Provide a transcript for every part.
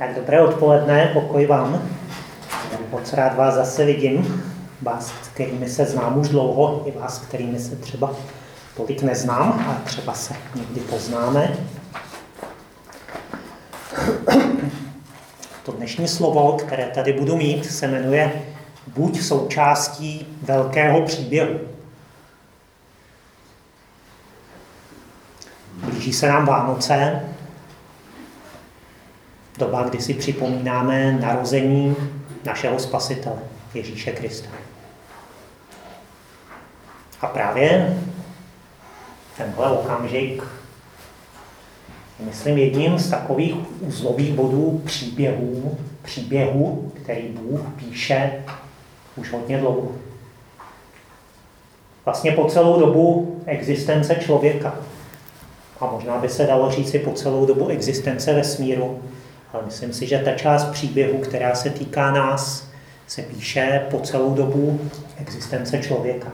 Tak dobré odpoledne, pokoj vám. Moc rád vás zase vidím. Vás, kterými se znám už dlouho, i vás, kterými se třeba tolik neznám a třeba se někdy poznáme. To dnešní slovo, které tady budu mít, se jmenuje Buď součástí velkého příběhu. Blíží se nám Vánoce, doba, kdy si připomínáme narození našeho Spasitele, Ježíše Krista. A právě tenhle okamžik myslím jedním z takových uzlových bodů příběhů, příběhu, který Bůh píše už hodně dlouho. Vlastně po celou dobu existence člověka. A možná by se dalo říct i po celou dobu existence vesmíru. Ale myslím si, že ta část příběhu, která se týká nás, se píše po celou dobu existence člověka.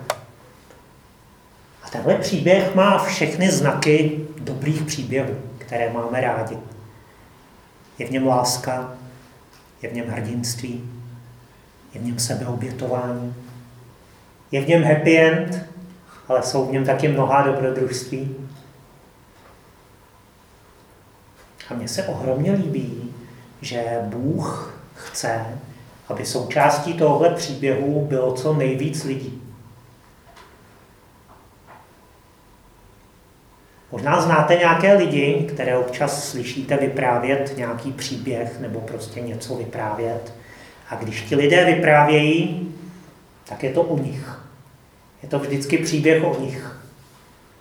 A tenhle příběh má všechny znaky dobrých příběhů, které máme rádi. Je v něm láska, je v něm hrdinství, je v něm sebeobětování, je v něm happy end, ale jsou v něm taky mnohá dobrodružství. A mně se ohromně líbí, že Bůh chce, aby součástí tohohle příběhu bylo co nejvíc lidí. Možná znáte nějaké lidi, které občas slyšíte vyprávět nějaký příběh nebo prostě něco vyprávět. A když ti lidé vyprávějí, tak je to o nich. Je to vždycky příběh o nich.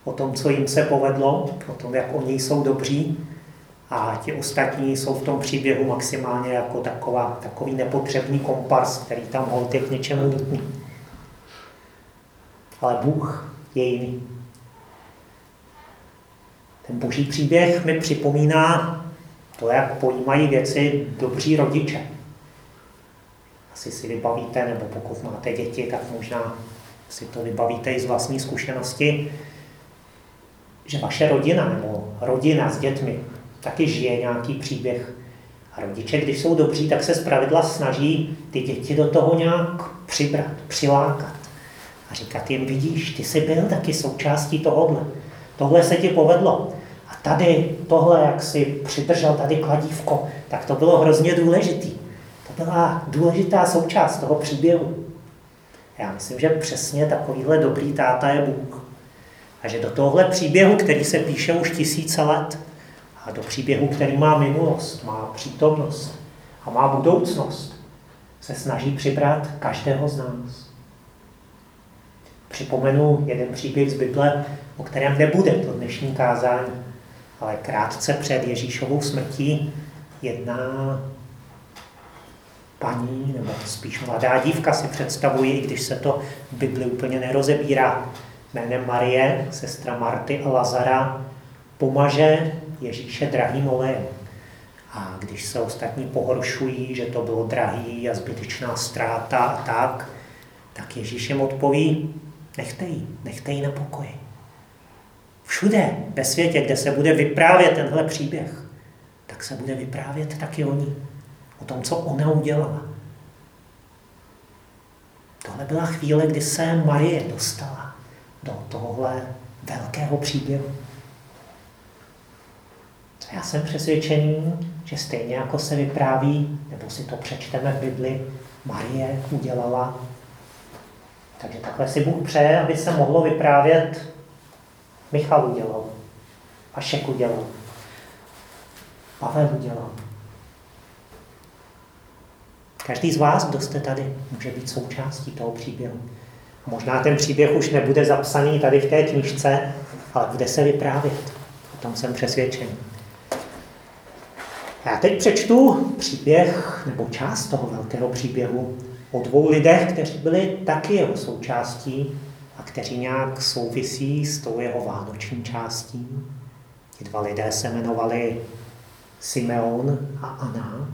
O tom, co jim se povedlo, o tom, jak oni jsou dobří, a ti ostatní jsou v tom příběhu maximálně jako taková, takový nepotřebný kompars, který tam holt je k něčemu nutný. Ale Bůh je jiný. Ten boží příběh mi připomíná to, jak pojímají věci dobří rodiče. Asi si vybavíte, nebo pokud máte děti, tak možná si to vybavíte i z vlastní zkušenosti, že vaše rodina nebo rodina s dětmi taky žije nějaký příběh. A rodiče, když jsou dobří, tak se zpravidla snaží ty děti do toho nějak přibrat, přilákat. A říkat jim, vidíš, ty jsi byl taky součástí tohohle. Tohle se ti povedlo. A tady tohle, jak si přidržel tady kladívko, tak to bylo hrozně důležitý. To byla důležitá součást toho příběhu. Já myslím, že přesně takovýhle dobrý táta je Bůh. A že do tohle příběhu, který se píše už tisíce let, a do příběhu, který má minulost, má přítomnost a má budoucnost, se snaží přibrat každého z nás. Připomenu jeden příběh z Bible, o kterém nebude to dnešní kázání, ale krátce před Ježíšovou smrtí jedna paní, nebo spíš mladá dívka si představuji, i když se to v Bibli úplně nerozebírá, jménem Marie, sestra Marty a Lazara, pomaže Ježíše drahým olejem. A když se ostatní pohoršují, že to bylo drahý a zbytečná ztráta a tak, tak Ježíš jim odpoví, nechte jí, nechte jí na pokoji. Všude ve světě, kde se bude vyprávět tenhle příběh, tak se bude vyprávět taky o ní. O tom, co ona udělala. Tohle byla chvíle, kdy se Marie dostala do tohohle velkého příběhu. Já jsem přesvědčený, že stejně jako se vypráví, nebo si to přečteme v Bibli, Marie udělala. Takže takhle si Bůh přeje, aby se mohlo vyprávět Michal udělal, Vašek udělal, Pavel udělal. Každý z vás, kdo jste tady, může být součástí toho příběhu. Možná ten příběh už nebude zapsaný tady v té knižce, ale bude se vyprávět. O tom jsem přesvědčený. Já teď přečtu příběh, nebo část toho velkého příběhu o dvou lidech, kteří byli taky jeho součástí a kteří nějak souvisí s tou jeho vánoční částí. Ti dva lidé se jmenovali Simeon a Anna.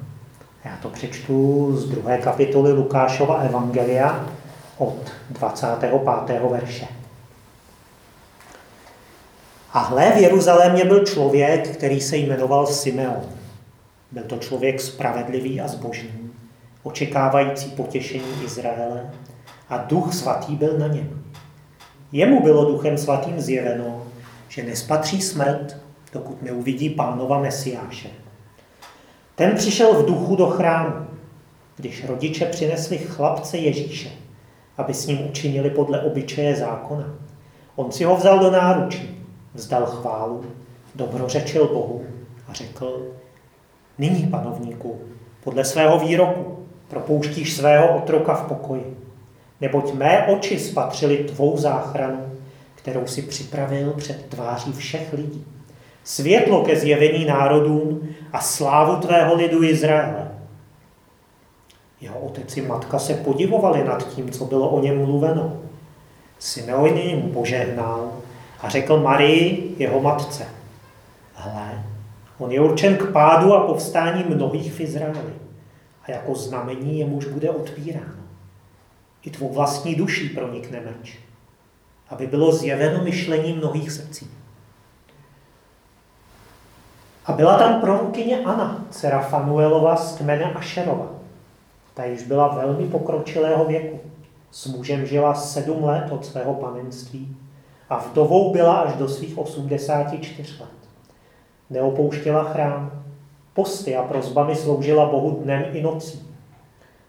Já to přečtu z druhé kapitoly Lukášova Evangelia od 25. verše. A hle, v Jeruzalémě byl člověk, který se jmenoval Simeon. Byl to člověk spravedlivý a zbožný, očekávající potěšení Izraele a duch svatý byl na něm. Jemu bylo duchem svatým zjeveno, že nespatří smrt, dokud neuvidí pánova Mesiáše. Ten přišel v duchu do chrámu, když rodiče přinesli chlapce Ježíše, aby s ním učinili podle obyčeje zákona. On si ho vzal do náručí, vzdal chválu, dobrořečil Bohu a řekl, nyní, panovníku, podle svého výroku propouštíš svého otroka v pokoji, neboť mé oči spatřili tvou záchranu, kterou si připravil před tváří všech lidí. Světlo ke zjevení národům a slávu tvého lidu Izraele. Jeho otec i matka se podivovali nad tím, co bylo o něm mluveno. Simeon jim požehnal a řekl Marii, jeho matce, hle, on je určen k pádu a povstání mnohých v Izraeli a jako znamení jemuž bude odpíráno. I tvou vlastní duší pronikne meč, aby bylo zjeveno myšlení mnohých srdcí. A byla tam prorokyně Ana, dcera Fanuelova z kmene Ašerova. Ta již byla velmi pokročilého věku. S mužem žila sedm let od svého panenství a vdovou byla až do svých 84 let. Neopouštěla chrám, posty a prozbami sloužila Bohu dnem i nocí.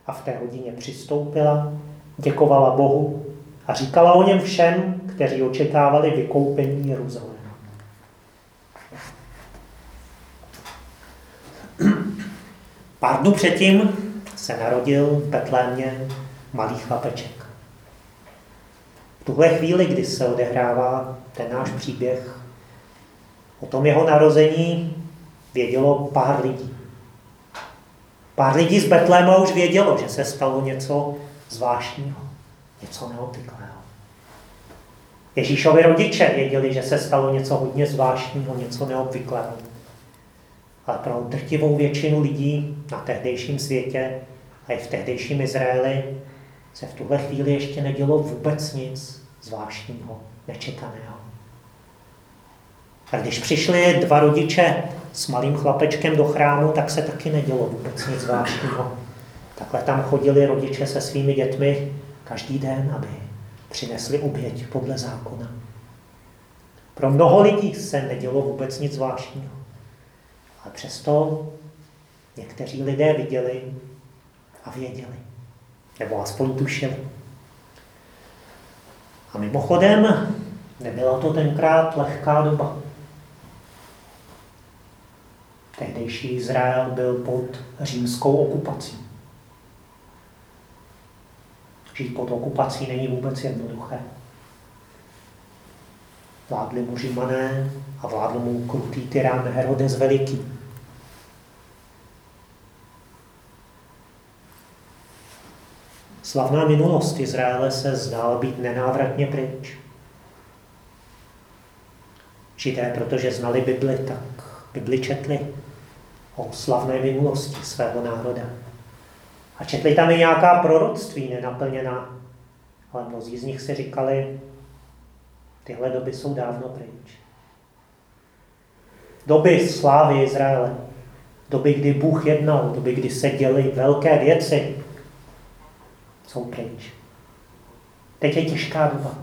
A v té hodině přistoupila, děkovala Bohu a říkala o něm všem, kteří očekávali vykoupení Jeruzaléma. Pár dnů předtím se narodil v Betlémě malý chlapeček. V tuhle chvíli, kdy se odehrává ten náš příběh, o tom jeho narození vědělo pár lidí. Pár lidí z Betléma už vědělo, že se stalo něco zvláštního, něco neobvyklého. Ježíšovi rodiče věděli, že se stalo něco hodně zvláštního, něco neobvyklého. Ale pro drtivou většinu lidí na tehdejším světě a i v tehdejším Izraeli se v tuhle chvíli ještě nedělo vůbec nic zvláštního, nečekaného. A když přišli dva rodiče s malým chlapečkem do chrámu, tak se taky nedělo vůbec nic zvláštního. Takhle tam chodili rodiče se svými dětmi každý den, aby přinesli oběť podle zákona. Pro mnoho lidí se nedělo vůbec nic zvláštního. Ale přesto někteří lidé viděli a věděli. Nebo aspoň tušili. A mimochodem, nebyla to tenkrát lehká doba. Tehdejší Izrael byl pod římskou okupací. Žít pod okupací není vůbec jednoduché. Vládli mu římané a vládl mu krutý tyran Herodes Veliký. Slavná minulost Izraele se zdála být nenávratně pryč. Židé, protože znali Bibli, tak Bibli četli o slavné minulosti svého národa. A četli tam i nějaká proroctví nenaplněná. Ale mnozí z nich si říkali, tyhle doby jsou dávno pryč. Doby slávy Izraele, doby, kdy Bůh jednal, doby, kdy se děly velké věci, jsou pryč. Teď je těžká doba.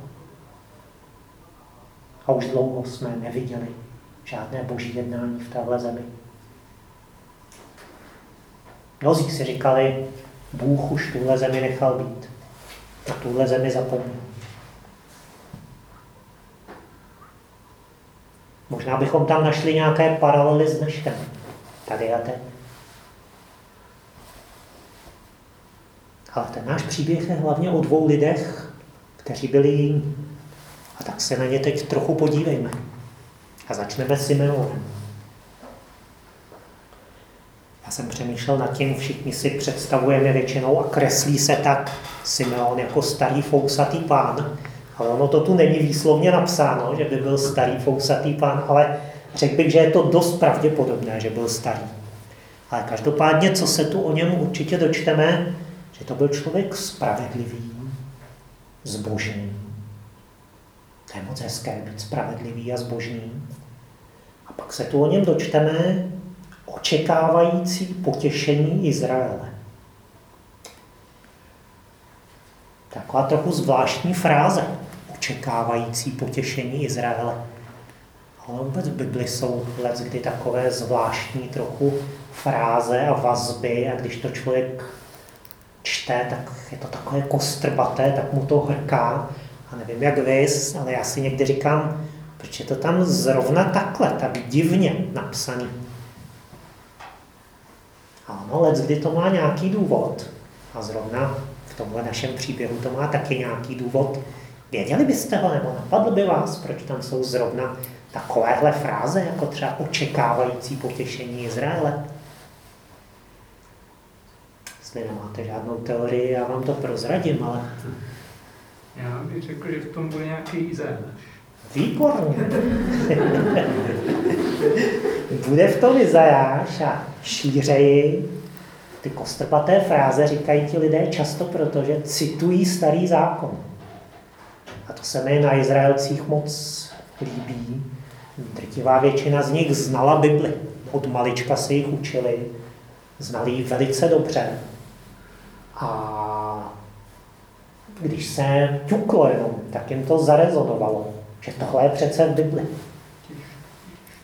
A už dlouho jsme neviděli žádné boží jednání v téhle zemi. Mnozí si říkali, Bůh už tuhle zemi nechal být. Na tuhle zemi zapomněl. Možná bychom tam našli nějaké paralely s dneškem. Tady a teď. Ale ten náš příběh je hlavně o dvou lidech, kteří byli jiní. A tak se na ně teď trochu podívejme. A začneme s Simeonem. Já jsem přemýšlel nad tím, všichni si představujeme většinou a kreslí se tak Simeon jako starý fousatý pán, ale ono to tu není výslovně napsáno, že by byl starý fousatý pán, ale řekl bych, že je to dost pravděpodobné, že byl starý. Ale každopádně, co se tu o něm určitě dočteme, že to byl člověk spravedlivý, zbožný. To je moc hezké být spravedlivý a zbožný. A pak se tu o něm dočteme očekávající potěšení Izraele. Taková trochu zvláštní fráze, očekávající potěšení Izraele. Ale vůbec v Bibli jsou let, kdy takové zvláštní trochu fráze a vazby a když to člověk čte, tak je to takové kostrbaté, tak mu to hrká. A nevím, jak vy, ale já si někdy říkám, proč je to tam zrovna takhle, tak divně napsaný. Ano, let, kdy to má nějaký důvod. A zrovna v tomhle našem příběhu to má taky nějaký důvod. Věděli byste ho, nebo napadlo by vás, proč tam jsou zrovna takovéhle fráze, jako třeba očekávající potěšení Izraele? Jestli nemáte žádnou teorii, já vám to prozradím, ale... Já bych řekl, že v tom bude nějaký Izajáš. Výborně. bude v tom Izajáš a šířeji. Ty kostrpaté fráze říkají ti lidé často, protože citují starý zákon. A to se mi na Izraelcích moc líbí. Drtivá většina z nich znala Bibli. Od malička se jich učili. Znali ji velice dobře. A když se ťuklo jenom, tak jim to zarezonovalo, že tohle je přece v Bibli.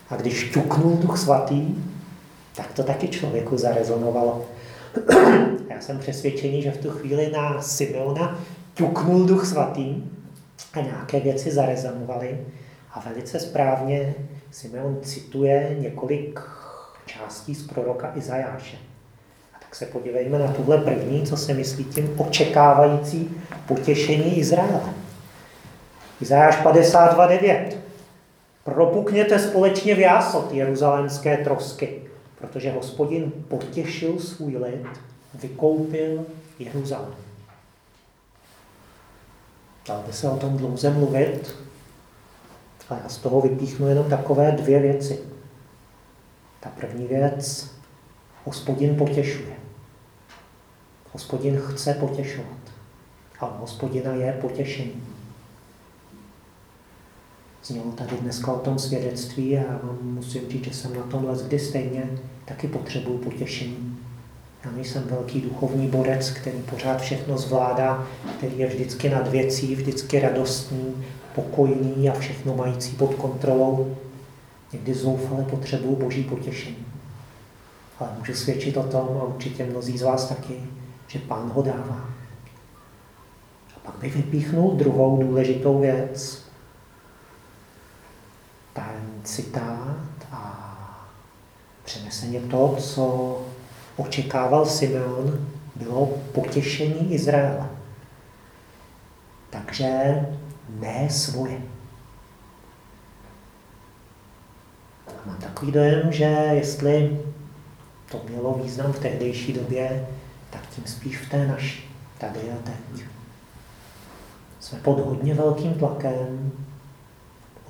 A když ťuknul Duch Svatý, tak to taky člověku zarezonovalo. Já jsem přesvědčený, že v tu chvíli na Simeona ťuknul Duch Svatý a nějaké věci zarezonovaly. A velice správně Simeon cituje několik částí z proroka Izajáše se podívejme na tuhle první, co se myslí tím očekávající potěšení Izraele. Izajáš 52.9. Propukněte společně v jásot jeruzalémské trosky, protože hospodin potěšil svůj lid, vykoupil Jeruzalém. Dal by se o tom dlouze mluvit, a já z toho vypíchnu jenom takové dvě věci. Ta první věc, hospodin potěšuje. Hospodin chce potěšovat. A hospodina je potěšení. Znělo tady dneska o tom svědectví a musím říct, že jsem na tomhle kdy stejně taky potřebuju potěšení. Já nejsem velký duchovní borec, který pořád všechno zvládá, který je vždycky nad věcí, vždycky radostný, pokojný a všechno mající pod kontrolou. Někdy zoufale potřebuju boží potěšení. Ale můžu svědčit o tom, a určitě mnozí z vás taky, že pán ho dává. A pak bych vypíchnul druhou důležitou věc. Citát a přeneseně to, co očekával Simeon, bylo potěšení Izraele. Takže ne svoje. A mám takový dojem, že jestli to mělo význam v tehdejší době, tak tím spíš v té naší, tady a teď. Jsme pod hodně velkým tlakem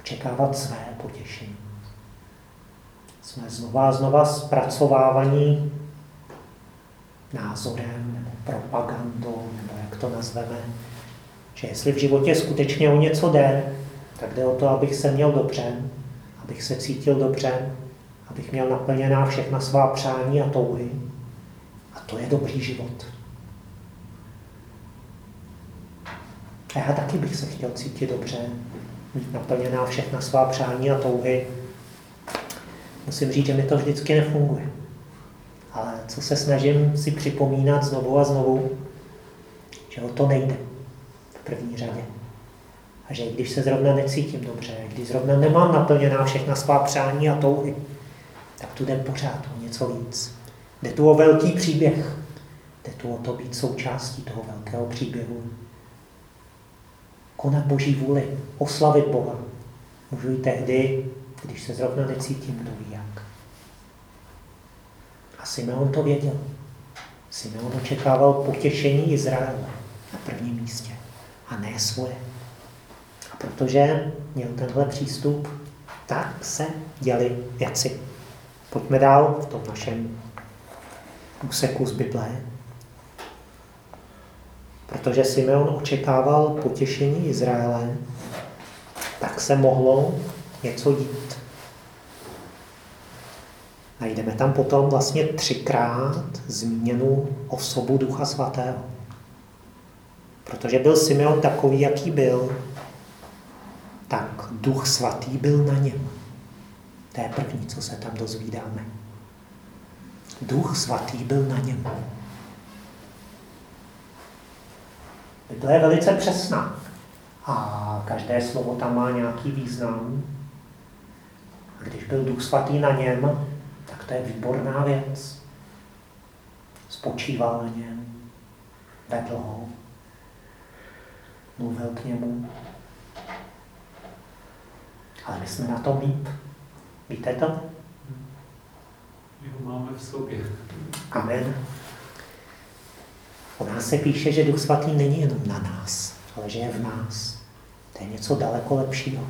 očekávat své potěšení. Jsme znova a znova zpracovávaní názorem nebo propagandou, nebo jak to nazveme, že jestli v životě skutečně o něco jde, tak jde o to, abych se měl dobře, abych se cítil dobře, abych měl naplněná všechna svá přání a touhy, to je dobrý život. A já taky bych se chtěl cítit dobře, naplněná všechna svá přání a touhy. Musím říct, že mi to vždycky nefunguje. Ale co se snažím si připomínat znovu a znovu, že o to nejde v první řadě. A že když se zrovna necítím dobře, když zrovna nemám naplněná všechna svá přání a touhy, tak tu jde pořád o něco víc. Jde tu o velký příběh. Jde tu o to být součástí toho velkého příběhu. Konat Boží vůli, oslavit Boha. Můžu i tehdy, když se zrovna necítím, kdo ví jak. A Simeon to věděl. Simeon očekával potěšení Izraele na prvním místě a ne svoje. A protože měl tenhle přístup, tak se děli věci. Pojďme dál v tom našem úseku z Bible, protože Simeon očekával potěšení Izraele, tak se mohlo něco dít. Najdeme tam potom vlastně třikrát zmíněnou osobu Ducha Svatého. Protože byl Simeon takový, jaký byl, tak Duch Svatý byl na něm. To je první, co se tam dozvídáme. Duch Svatý byl na něm. Bible je velice přesná. A každé slovo tam má nějaký význam. A když byl Duch Svatý na něm, tak to je výborná věc. Spočíval na něm, vedl ho, mluvil k němu. Ale my jsme na tom líp. Víte to? My ho máme v sobě. Amen. O nás se píše, že Duch Svatý není jenom na nás, ale že je v nás. To je něco daleko lepšího.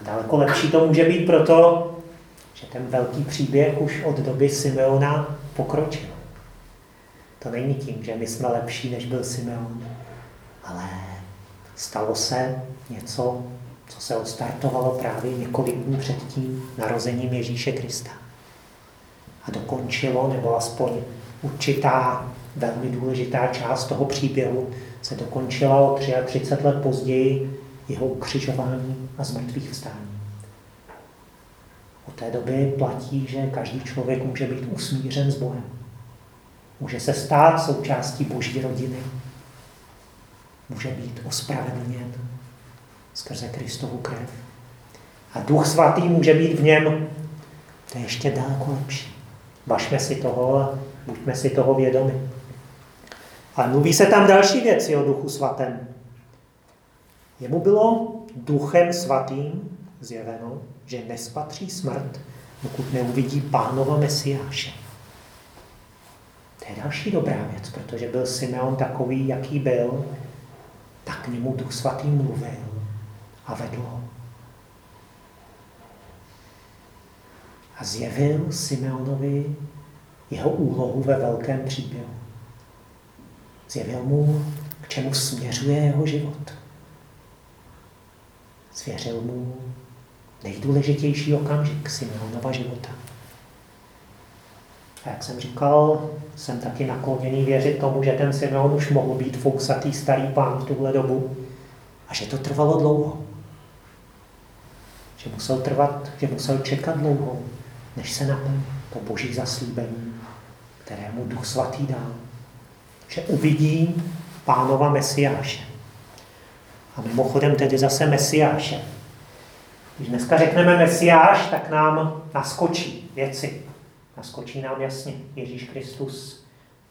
A daleko lepší to může být proto, že ten velký příběh už od doby Simeona pokročil. To není tím, že my jsme lepší, než byl Simeon, ale stalo se něco, co se odstartovalo právě několik dní před tím narozením Ježíše Krista. A dokončilo, nebo aspoň určitá velmi důležitá část toho příběhu se dokončila o 33 let později jeho ukřižování a zmrtvých vstání. Od té doby platí, že každý člověk může být usmířen s Bohem. Může se stát součástí boží rodiny. Může být ospravedlněn skrze Kristovu krev. A Duch Svatý může být v něm. To je ještě daleko lepší. Važme si toho a buďme si toho vědomi. Ale mluví se tam další věci o Duchu Svatém. Jemu bylo Duchem Svatým zjeveno, že nespatří smrt, dokud neuvidí pánova Mesiáše. To je další dobrá věc, protože byl Simeon takový, jaký byl, tak k němu Duch Svatý mluvil a vedl ho. A zjevil Simeonovi jeho úlohu ve velkém příběhu. Zjevil mu, k čemu směřuje jeho život. Svěřil mu nejdůležitější okamžik Simeonova života. A jak jsem říkal, jsem taky nakloněný věřit tomu, že ten Simeon už mohl být fousatý starý pán v tuhle dobu a že to trvalo dlouho. Že musel trvat, že musel čekat dlouho, než se naplní to boží zaslíbení, kterému Duch Svatý dal že uvidí pánova Mesiáše. A mimochodem tedy zase Mesiáše. Když dneska řekneme Mesiáš, tak nám naskočí věci. Naskočí nám jasně Ježíš Kristus,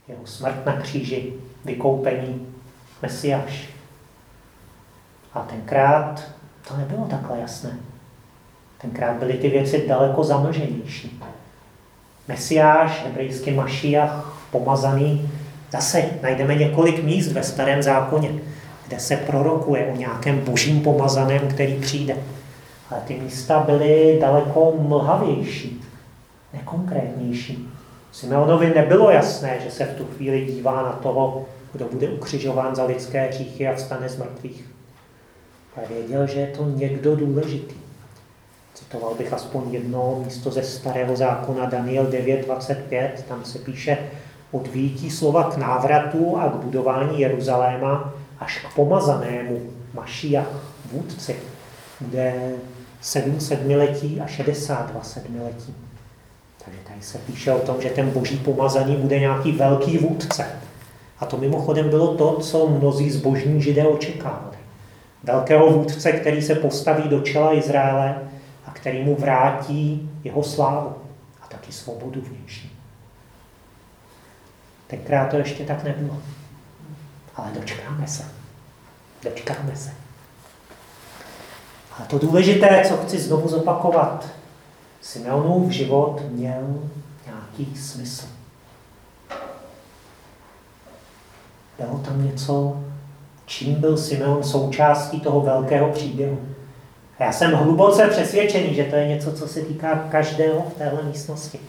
jeho smrt na kříži, vykoupení, Mesiáš. A tenkrát to nebylo takhle jasné. Tenkrát byly ty věci daleko zamlženější. Mesiáš, hebrejský Mašiach, pomazaný, Zase najdeme několik míst ve starém zákoně, kde se prorokuje o nějakém božím pomazaném, který přijde. Ale ty místa byly daleko mlhavější, nekonkrétnější. Simeonovi nebylo jasné, že se v tu chvíli dívá na toho, kdo bude ukřižován za lidské hříchy a vstane z mrtvých. Ale věděl, že je to někdo důležitý. Citoval bych aspoň jedno místo ze starého zákona Daniel 9.25, tam se píše, od výjití slova k návratu a k budování Jeruzaléma až k pomazanému Mašiach vůdci bude 7 sedmiletí a 62 sedmiletí. Takže tady se píše o tom, že ten boží pomazaný bude nějaký velký vůdce. A to mimochodem bylo to, co mnozí zbožní židé očekávali. Velkého vůdce, který se postaví do čela Izraele a který mu vrátí jeho slávu a taky svobodu vnější. Tenkrát to ještě tak nebylo. Ale dočkáme se. Dočkáme se. A to důležité, co chci znovu zopakovat, Simeonův život měl nějaký smysl. Bylo tam něco, čím byl Simeon součástí toho velkého příběhu. A já jsem hluboce přesvědčený, že to je něco, co se týká každého v téhle místnosti.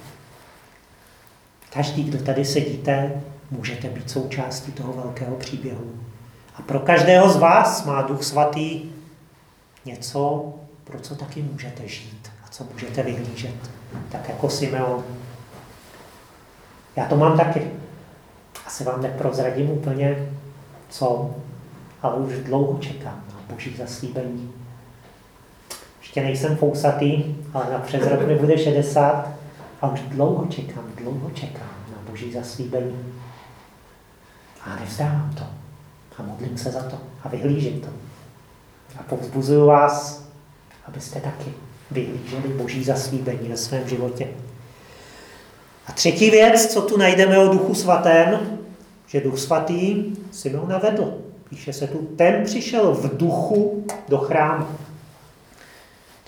Každý, kdo tady sedíte, můžete být součástí toho velkého příběhu. A pro každého z vás má Duch Svatý něco, pro co taky můžete žít a co můžete vyhlížet. Tak jako Simeon. Já to mám taky. Asi vám neprozradím úplně, co, ale už dlouho čekám na boží zaslíbení. Ještě nejsem fousatý, ale na přes rok mi bude 60 a už dlouho čekám, dlouho čekám na boží zaslíbení. A nevzdávám to. A modlím se za to. A vyhlížím to. A povzbuzuju vás, abyste taky vyhlíželi boží zaslíbení ve svém životě. A třetí věc, co tu najdeme o Duchu Svatém, že Duch Svatý Simona navedl. Píše se tu, ten přišel v duchu do chrámu.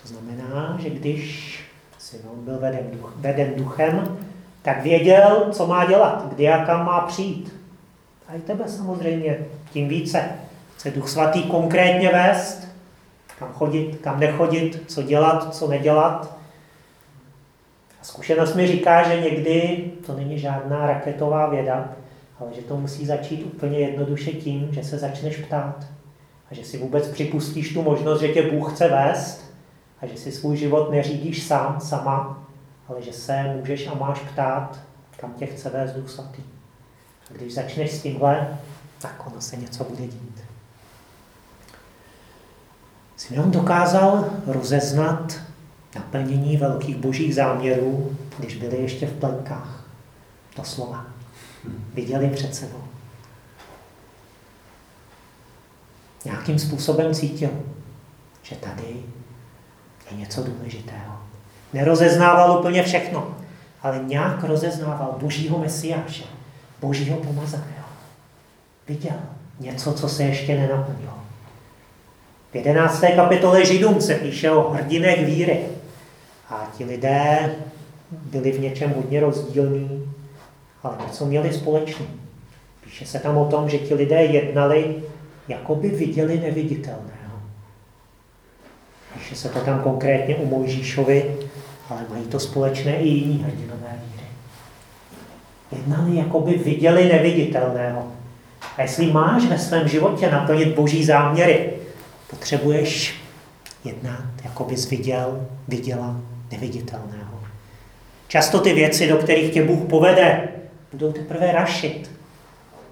To znamená, že když Simon byl veden, duch, veden duchem, tak věděl, co má dělat, kdy a kam má přijít. A i tebe samozřejmě tím více. Chce Duch Svatý konkrétně vést, kam chodit, kam nechodit, co dělat, co nedělat. A zkušenost mi říká, že někdy to není žádná raketová věda, ale že to musí začít úplně jednoduše tím, že se začneš ptát. A že si vůbec připustíš tu možnost, že tě Bůh chce vést a že si svůj život neřídíš sám, sama, ale že se můžeš a máš ptát, kam tě chce vést Duch Svatý. A když začneš s tímhle, tak ono se něco bude dít. Simeon dokázal rozeznat naplnění velkých božích záměrů, když byli ještě v plenkách. To slova. Viděli před sebou. Nějakým způsobem cítil, že tady je něco důležitého. Nerozeznával úplně všechno, ale nějak rozeznával božího mesiáše, božího pomazaného. Viděl něco, co se ještě nenaplnilo. V 11. kapitole Židům se píše o hrdinech víry. A ti lidé byli v něčem hodně rozdílní, ale něco měli společné. Píše se tam o tom, že ti lidé jednali, jako by viděli neviditelného. Píše se to tam konkrétně u Mojžíšovi, ale mají to společné i jiní hrdinové víry. Jednali, jako by viděli neviditelného. A jestli máš ve svém životě naplnit boží záměry, potřebuješ jednat, jako bys viděl, viděla neviditelného. Často ty věci, do kterých tě Bůh povede, budou teprve rašit.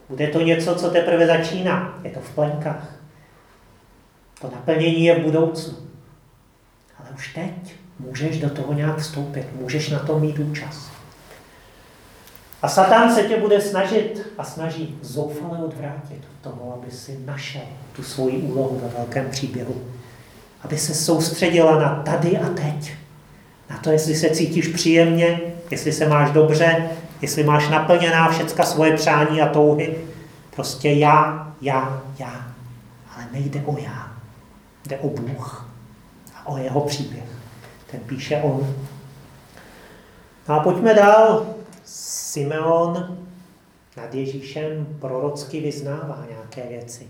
Bude to něco, co teprve začíná. Je to v plenkách. To naplnění je v budoucnu. Už teď můžeš do toho nějak vstoupit. Můžeš na to mít účast. A Satan se tě bude snažit a snaží zoufale odvrátit od toho, aby si našel tu svoji úlohu ve velkém příběhu. Aby se soustředila na tady a teď. Na to, jestli se cítíš příjemně, jestli se máš dobře, jestli máš naplněná všecka svoje přání a touhy. Prostě já, já, já. Ale nejde o já. Jde o Bůh o jeho příběh. Ten píše on. No a pojďme dál. Simeon nad Ježíšem prorocky vyznává nějaké věci.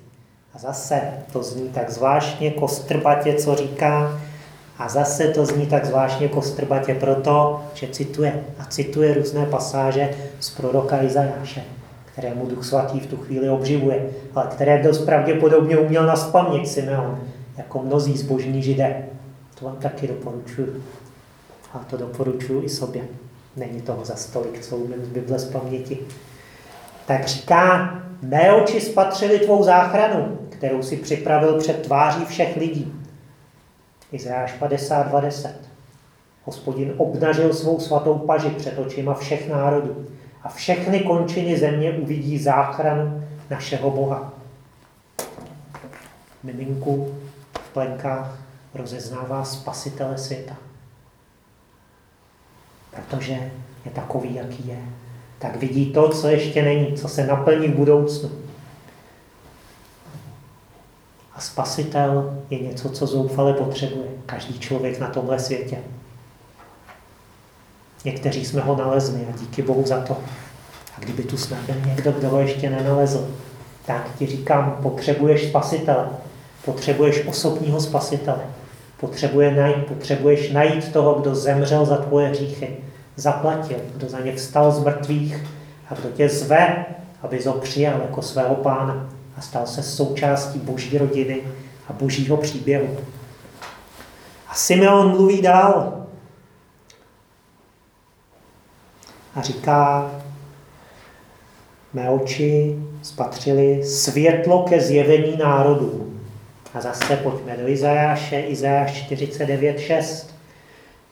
A zase to zní tak zvláštně kostrbatě, co říká, a zase to zní tak zvláštně kostrbatě proto, že cituje a cituje různé pasáže z proroka Izajáše, kterému Duch Svatý v tu chvíli obživuje, ale které dost pravděpodobně uměl naspamět Simeon, jako mnozí zbožní židé. To vám taky doporučuji. A to doporučuji i sobě. Není toho za stolik, co umím z Bible z paměti. Tak říká, mé oči spatřili tvou záchranu, kterou si připravil před tváří všech lidí. Izáš 50.20. Hospodin obnažil svou svatou paži před očima všech národů a všechny končiny země uvidí záchranu našeho Boha. Miminku v plenkách rozeznává spasitele světa protože je takový, jaký je. Tak vidí to, co ještě není, co se naplní v budoucnu. A spasitel je něco, co zoufale potřebuje každý člověk na tomhle světě. Někteří jsme ho nalezli a díky Bohu za to. A kdyby tu snad byl někdo, kdo ho ještě nenalezl, tak ti říkám, potřebuješ spasitele. Potřebuješ osobního spasitele. Potřebuje najít, potřebuješ najít toho, kdo zemřel za tvoje hříchy, zaplatil, kdo za ně vstal z mrtvých a kdo tě zve, aby ho přijal jako svého pána a stal se součástí boží rodiny a božího příběhu. A Simeon mluví dál a říká, mé oči spatřily světlo ke zjevení národům. A zase pojďme do Izajáše, Izajáš 49.6.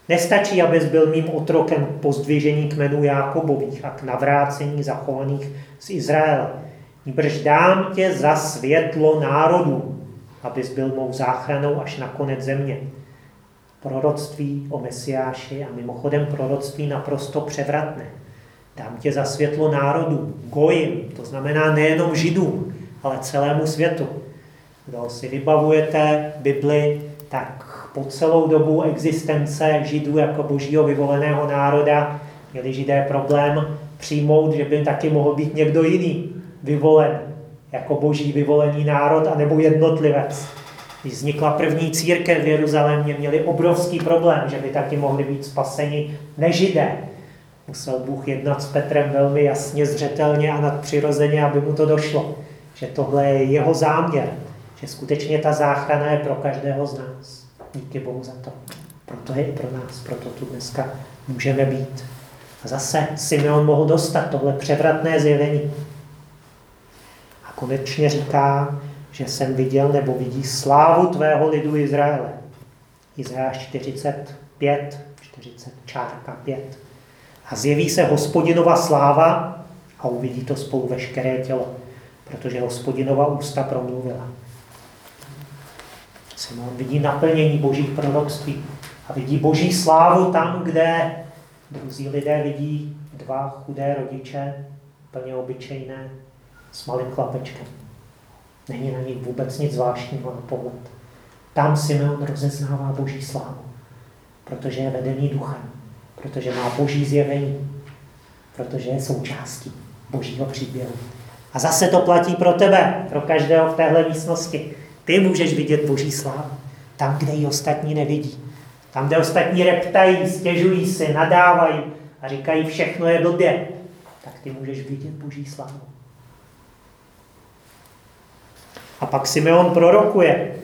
Nestačí, abys byl mým otrokem k pozdvižení kmenů Jákobových a k navrácení zachovaných z Izraele. Nýbrž dám tě za světlo národů, abys byl mou záchranou až na konec země. Proroctví o Mesiáši a mimochodem proroctví naprosto převratné. Dám tě za světlo národů, gojim, to znamená nejenom židům, ale celému světu. Kdo si vybavujete Bibli, tak po celou dobu existence Židů jako božího vyvoleného národa měli Židé problém přijmout, že by taky mohl být někdo jiný vyvolen jako boží vyvolený národ anebo jednotlivec. Když vznikla první církev v Jeruzalémě, měli obrovský problém, že by taky mohli být spaseni nežidé. Musel Bůh jednat s Petrem velmi jasně, zřetelně a nadpřirozeně, aby mu to došlo. Že tohle je jeho záměr. Že skutečně ta záchrana je pro každého z nás. Díky Bohu za to. Proto je i pro nás, proto tu dneska můžeme být. A zase Simeon mohl dostat tohle převratné zjevení. A konečně říká, že jsem viděl nebo vidí slávu tvého lidu Izraele. Izajáš 45, 40, čárka 5. A zjeví se hospodinova sláva a uvidí to spolu veškeré tělo, protože hospodinova ústa promluvila. Simon vidí naplnění božích proroctví a vidí boží slávu tam, kde druzí lidé vidí dva chudé rodiče, plně obyčejné, s malým chlapečkem. Není na nich vůbec nic zvláštního na pohled. Tam Simeon rozeznává boží slávu, protože je vedený duchem, protože má boží zjevení, protože je součástí božího příběhu. A zase to platí pro tebe, pro každého v téhle místnosti. Ty můžeš vidět boží slávu. Tam, kde ji ostatní nevidí. Tam, kde ostatní reptají, stěžují si, nadávají a říkají, všechno je blbě, tak ty můžeš vidět boží slávu. A pak Simeon prorokuje.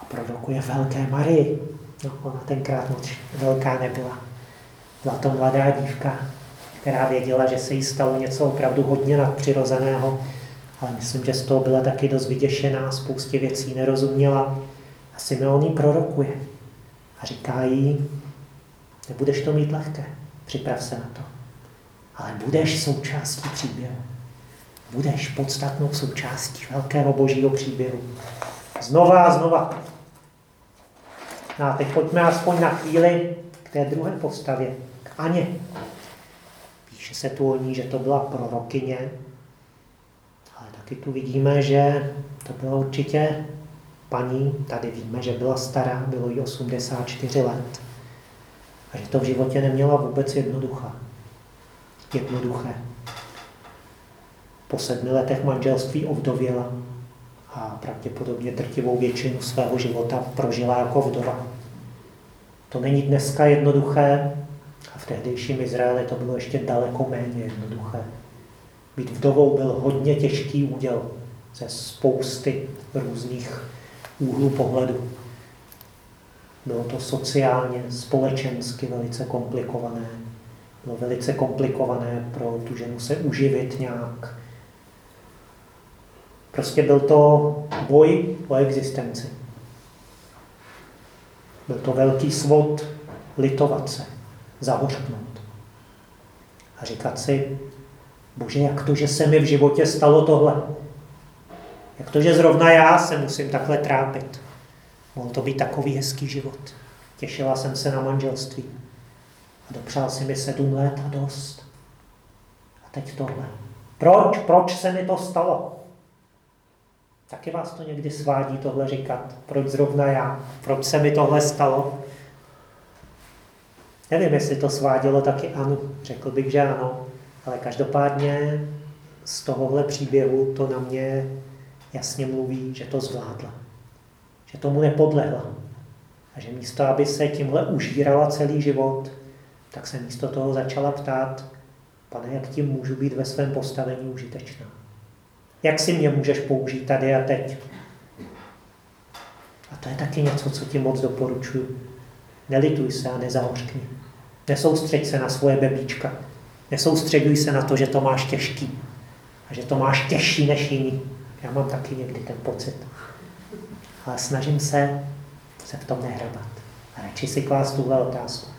A prorokuje velké Marii. No, ona tenkrát moc velká nebyla. Byla to mladá dívka, která věděla, že se jí stalo něco opravdu hodně nadpřirozeného, ale myslím, že z toho byla taky dost vyděšená, spoustě věcí nerozuměla. A Simeon jí prorokuje a říká jí, nebudeš to mít lehké, připrav se na to. Ale budeš součástí příběhu. Budeš podstatnou součástí velkého božího příběhu. Znova a znova. No a teď pojďme aspoň na chvíli k té druhé postavě, k Aně. Píše se tu o ní, že to byla prorokyně, tu vidíme, že to bylo určitě paní, tady víme, že byla stará, bylo jí 84 let. A že to v životě neměla vůbec jednoduché. Jednoduché. Po sedmi letech manželství ovdověla a pravděpodobně drtivou většinu svého života prožila jako vdova. To není dneska jednoduché a v tehdejším Izraeli to bylo ještě daleko méně jednoduché. Být vdovou byl hodně těžký úděl ze spousty různých úhlů pohledu. Bylo to sociálně, společensky velice komplikované. Bylo velice komplikované pro tu ženu se uživit nějak. Prostě byl to boj o existenci. Byl to velký svod litovat se, zahořknout. A říkat si, bože, jak to, že se mi v životě stalo tohle? Jak to, že zrovna já se musím takhle trápit? Mohl to být takový hezký život. Těšila jsem se na manželství. A dopřál si mi sedm let a dost. A teď tohle. Proč? Proč se mi to stalo? Taky vás to někdy svádí tohle říkat. Proč zrovna já? Proč se mi tohle stalo? Nevím, jestli to svádělo taky ano. Řekl bych, že ano. Ale každopádně z tohohle příběhu to na mě jasně mluví, že to zvládla. Že tomu nepodlehla. A že místo, aby se tímhle užírala celý život, tak se místo toho začala ptát, pane, jak tím můžu být ve svém postavení užitečná? Jak si mě můžeš použít tady a teď? A to je taky něco, co ti moc doporučuji. Nelituj se a nezahořkni. Nesoustřeď se na svoje bebíčka. Nesoustředuj se na to, že to máš těžký a že to máš těžší než jiný. Já mám taky někdy ten pocit. Ale snažím se se v tom nehrabat. A radši si klást tuhle otázku.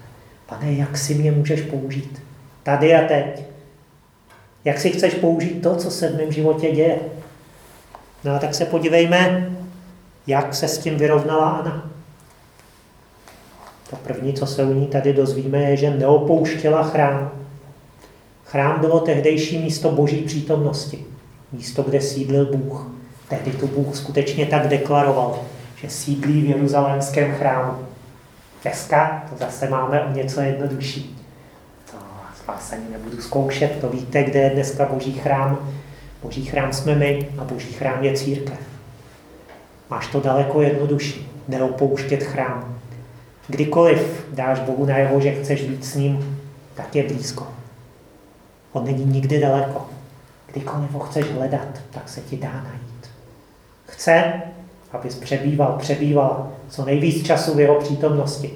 Pane, jak si mě můžeš použít? Tady a teď. Jak si chceš použít to, co se v mém životě děje? No a tak se podívejme, jak se s tím vyrovnala Ana. To první, co se u ní tady dozvíme, je, že neopouštěla chrám. Chrám bylo tehdejší místo boží přítomnosti. Místo, kde sídlil Bůh. Tehdy tu Bůh skutečně tak deklaroval, že sídlí v jeruzalémském chrámu. Dneska to zase máme o něco jednodušší. To vás ani nebudu zkoušet, to víte, kde je dneska boží chrám. Boží chrám jsme my a boží chrám je církev. Máš to daleko jednodušší, neopouštět chrám. Kdykoliv dáš Bohu najevo, že chceš být s ním, tak je blízko. On není nikdy daleko. Kdykoliv ho chceš hledat, tak se ti dá najít. Chce, abys přebýval, přebývala co nejvíc času v jeho přítomnosti.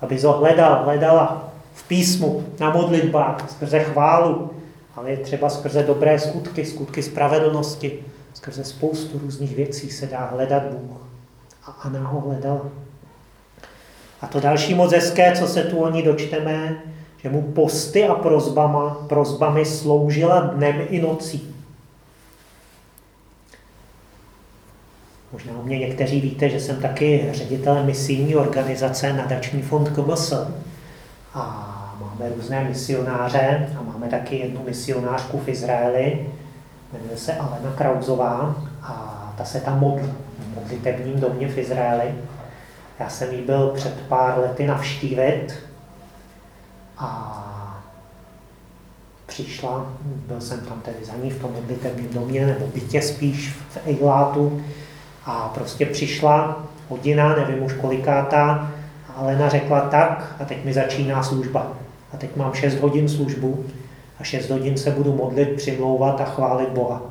Abys ho hledal, hledala v písmu, na modlitbách, skrze chválu, ale je třeba skrze dobré skutky, skutky spravedlnosti, skrze spoustu různých věcí se dá hledat Bůh. A Anna ho hledala. A to další moc hezké, co se tu o ní dočteme, že mu posty a prozbama, prozbami sloužila dnem i nocí. Možná o mě někteří víte, že jsem taky ředitelem misijní organizace Nadační fond KMS. A máme různé misionáře a máme taky jednu misionářku v Izraeli, jmenuje se Alena Krauzová a ta se tam modlí v modlitebním domě v Izraeli. Já jsem jí byl před pár lety navštívit a přišla, byl jsem tam tedy za ní v tom modlitebním domě, nebo bytě spíš v Eilátu, a prostě přišla hodina, nevím už kolikátá, a Alena řekla tak, a teď mi začíná služba. A teď mám 6 hodin službu a 6 hodin se budu modlit, přimlouvat a chválit Boha.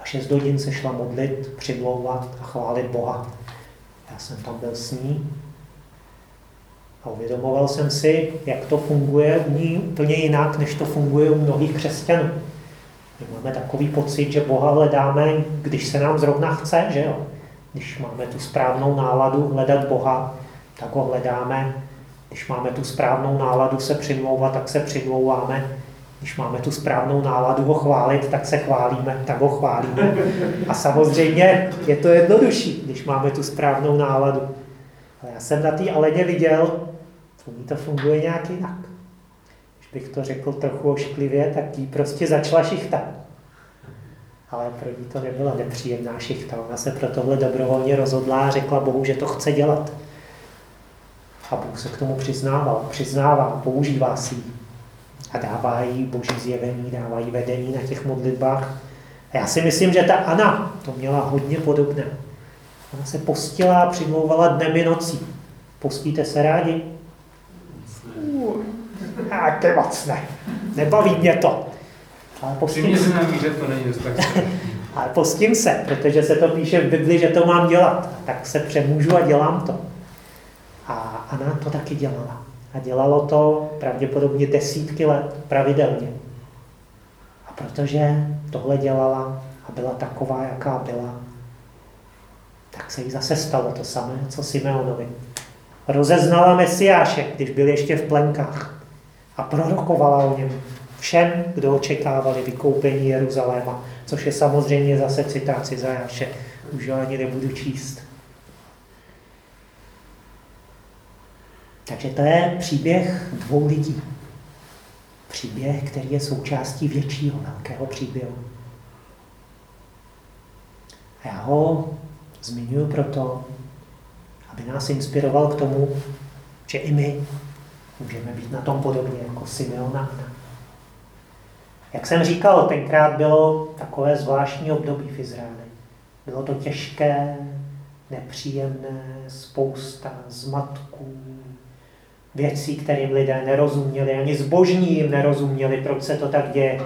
A 6 hodin se šla modlit, přimlouvat a chválit Boha. Já jsem tam byl s ní a uvědomoval jsem si, jak to funguje u ní úplně jinak, než to funguje u mnohých křesťanů. My máme takový pocit, že Boha hledáme, když se nám zrovna chce, že jo? Když máme tu správnou náladu hledat Boha, tak ho hledáme. Když máme tu správnou náladu se přimlouvat, tak se přimlouváme. Když máme tu správnou náladu ho chválit, tak se chválíme, tak ho chválíme. A samozřejmě je to jednodušší, když máme tu správnou náladu. Ale já jsem na té Aleně viděl, u ní to funguje nějak jinak. Když bych to řekl trochu ošklivě, tak jí prostě začala šichta. Ale pro ní to nebyla nepříjemná šichta. Ona se pro tohle dobrovolně rozhodla a řekla Bohu, že to chce dělat. A Bůh se k tomu přiznával, přiznává, používá si ji. A dává jí boží zjevení, dává jí vedení na těch modlitbách. A já si myslím, že ta Ana to měla hodně podobné. Ona se postila a přimlouvala dnem i nocí. Postíte se rádi? A ty moc ne. Nebaví mě to. Ale postím se. že to není tak. Ale postím se, protože se to píše v Bibli, že to mám dělat. Tak se přemůžu a dělám to. A Anna to taky dělala. A dělalo to pravděpodobně desítky let pravidelně. A protože tohle dělala a byla taková, jaká byla, tak se jí zase stalo to samé, co Simeonovi. Rozeznala Mesiáše, když byl ještě v plenkách a prorokovala o něm všem, kdo očekávali vykoupení Jeruzaléma, což je samozřejmě zase citaci Zajáše. Už ho ani nebudu číst. Takže to je příběh dvou lidí. Příběh, který je součástí většího, velkého příběhu. A já ho zmiňuji proto, aby nás inspiroval k tomu, že i my můžeme být na tom podobně jako Simeon a Anna. Jak jsem říkal, tenkrát bylo takové zvláštní období v Izraeli. Bylo to těžké, nepříjemné, spousta zmatků, věcí, kterým lidé nerozuměli, ani zbožní jim nerozuměli, proč se to tak děje.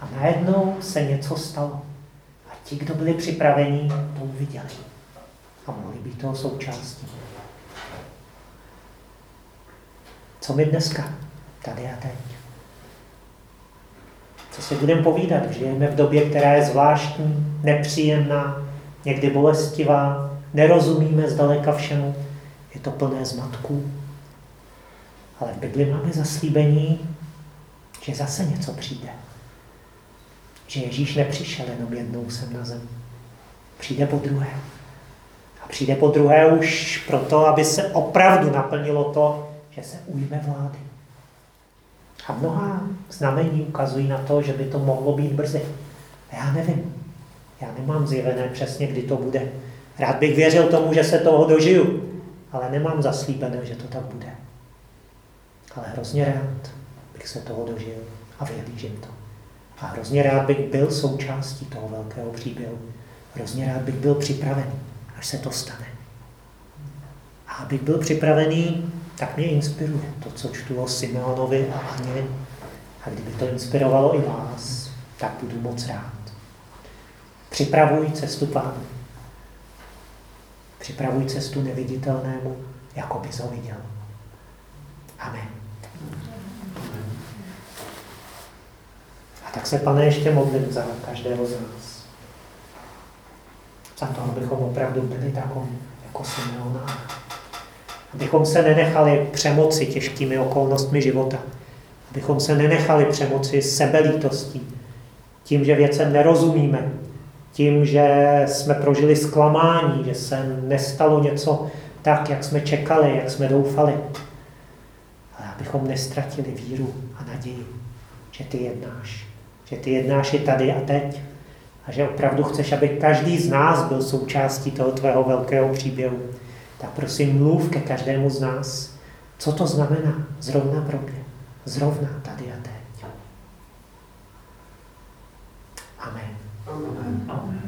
A najednou se něco stalo. A ti, kdo byli připraveni, to uviděli. A mohli být toho součástí. Co mi dneska? Tady a teď. Co si budeme povídat? Žijeme v době, která je zvláštní, nepříjemná, někdy bolestivá, nerozumíme zdaleka všemu, je to plné zmatků. Ale v Bibli máme zaslíbení, že zase něco přijde. Že Ježíš nepřišel jenom jednou sem na zem. Přijde po druhé. A přijde po druhé už proto, aby se opravdu naplnilo to, že se ujme vlády. A mnoha znamení ukazují na to, že by to mohlo být brzy. A já nevím. Já nemám zjevené přesně, kdy to bude. Rád bych věřil tomu, že se toho dožiju, ale nemám zaslíbené, že to tak bude. Ale hrozně rád bych se toho dožil a vyhlížím to. A hrozně rád bych byl součástí toho velkého příběhu. Hrozně rád bych byl připravený, až se to stane. A abych byl připravený, tak mě inspiruje to, co čtu o Simeonovi a Aně. A kdyby to inspirovalo i vás, tak budu moc rád. Připravuj cestu pánu. Připravuj cestu neviditelnému, jako bys ho viděl. Amen. A tak se, pane, ještě modlím za každého z nás. Za to, abychom opravdu byli takový jako Simeona. Abychom se nenechali přemoci těžkými okolnostmi života. Abychom se nenechali přemoci sebelítostí. Tím, že věcem nerozumíme. Tím, že jsme prožili zklamání, že se nestalo něco tak, jak jsme čekali, jak jsme doufali. Ale abychom nestratili víru a naději, že ty jednáš. Že ty jednáš i tady a teď. A že opravdu chceš, aby každý z nás byl součástí toho tvého velkého příběhu tak prosím mluv ke každému z nás, co to znamená zrovna pro mě, zrovna tady a teď. Amen. Amen.